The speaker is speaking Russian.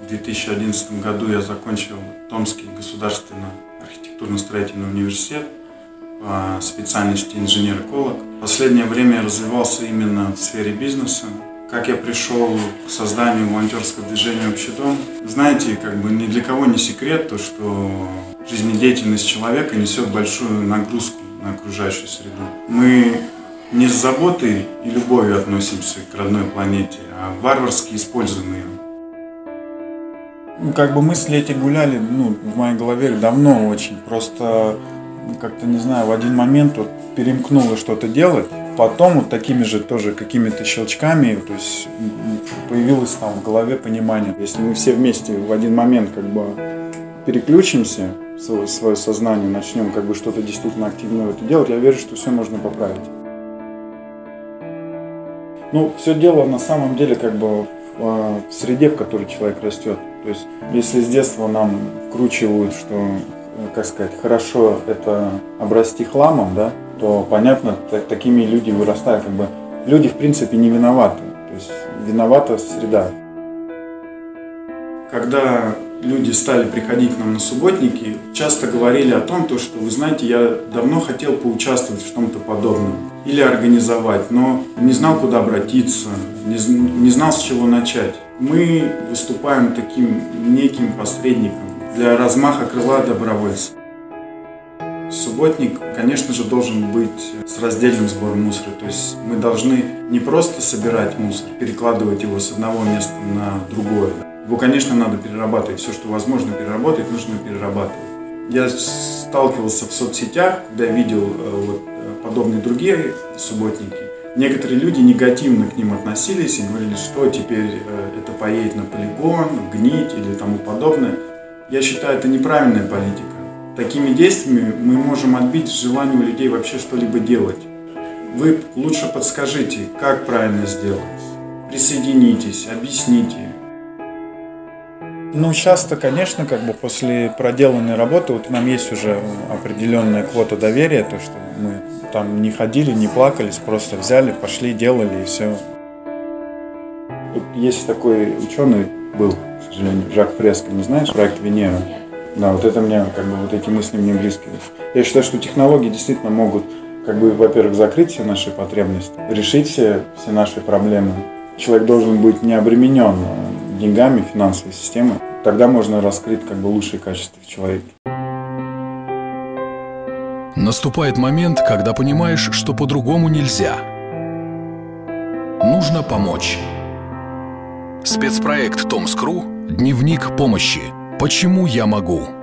В 2011 году я закончил Томский государственный архитектурно-строительный университет по специальности инженер-эколог. В последнее время я развивался именно в сфере бизнеса. Как я пришел к созданию волонтерского движения «Общий дом», знаете, как бы ни для кого не секрет то, что жизнедеятельность человека несет большую нагрузку на окружающую среду. Мы не с заботой и любовью относимся к родной планете, а варварски используем ее. Ну, как бы мысли эти гуляли ну, в моей голове давно очень. Просто как-то, не знаю, в один момент вот перемкнуло что-то делать. Потом вот такими же тоже какими-то щелчками, то есть появилось там в голове понимание. Если мы все вместе в один момент как бы переключимся, свое, свое сознание, начнем как бы что-то действительно активно это делать, я верю, что все можно поправить. Ну, все дело на самом деле как бы в, а, в среде, в которой человек растет. То есть, если с детства нам вкручивают, что, э, как сказать, хорошо это обрасти хламом, да, то понятно, такими люди вырастают, как бы люди в принципе не виноваты. То есть виновата среда. Когда люди стали приходить к нам на субботники, часто говорили о том, то, что, вы знаете, я давно хотел поучаствовать в чем-то подобном или организовать, но не знал, куда обратиться, не, не знал, с чего начать. Мы выступаем таким неким посредником для размаха крыла добровольца. Субботник, конечно же, должен быть с раздельным сбором мусора. То есть мы должны не просто собирать мусор, перекладывать его с одного места на другое. Его, конечно, надо перерабатывать. Все, что возможно переработать, нужно перерабатывать. Я сталкивался в соцсетях, когда видел э, вот, э, подобные другие субботники. Некоторые люди негативно к ним относились и говорили, что теперь э, это поедет на полигон, гнить или тому подобное. Я считаю, это неправильная политика. Такими действиями мы можем отбить желание у людей вообще что-либо делать. Вы лучше подскажите, как правильно сделать. Присоединитесь, объясните, ну, часто, конечно, как бы после проделанной работы, вот нам есть уже определенная квота доверия, то, что мы там не ходили, не плакались, просто взяли, пошли, делали и все. Есть такой ученый был, к сожалению, Жак Фреско, не знаешь, проект Венера. Да, вот это мне, как бы, вот эти мысли мне близки. Я считаю, что технологии действительно могут, как бы, во-первых, закрыть все наши потребности, решить все, все наши проблемы. Человек должен быть не обременен деньгами финансовой системы, тогда можно раскрыть как бы лучшие качества в человеке. Наступает момент, когда понимаешь, что по-другому нельзя. Нужно помочь. Спецпроект Томскру «Дневник помощи. Почему я могу?»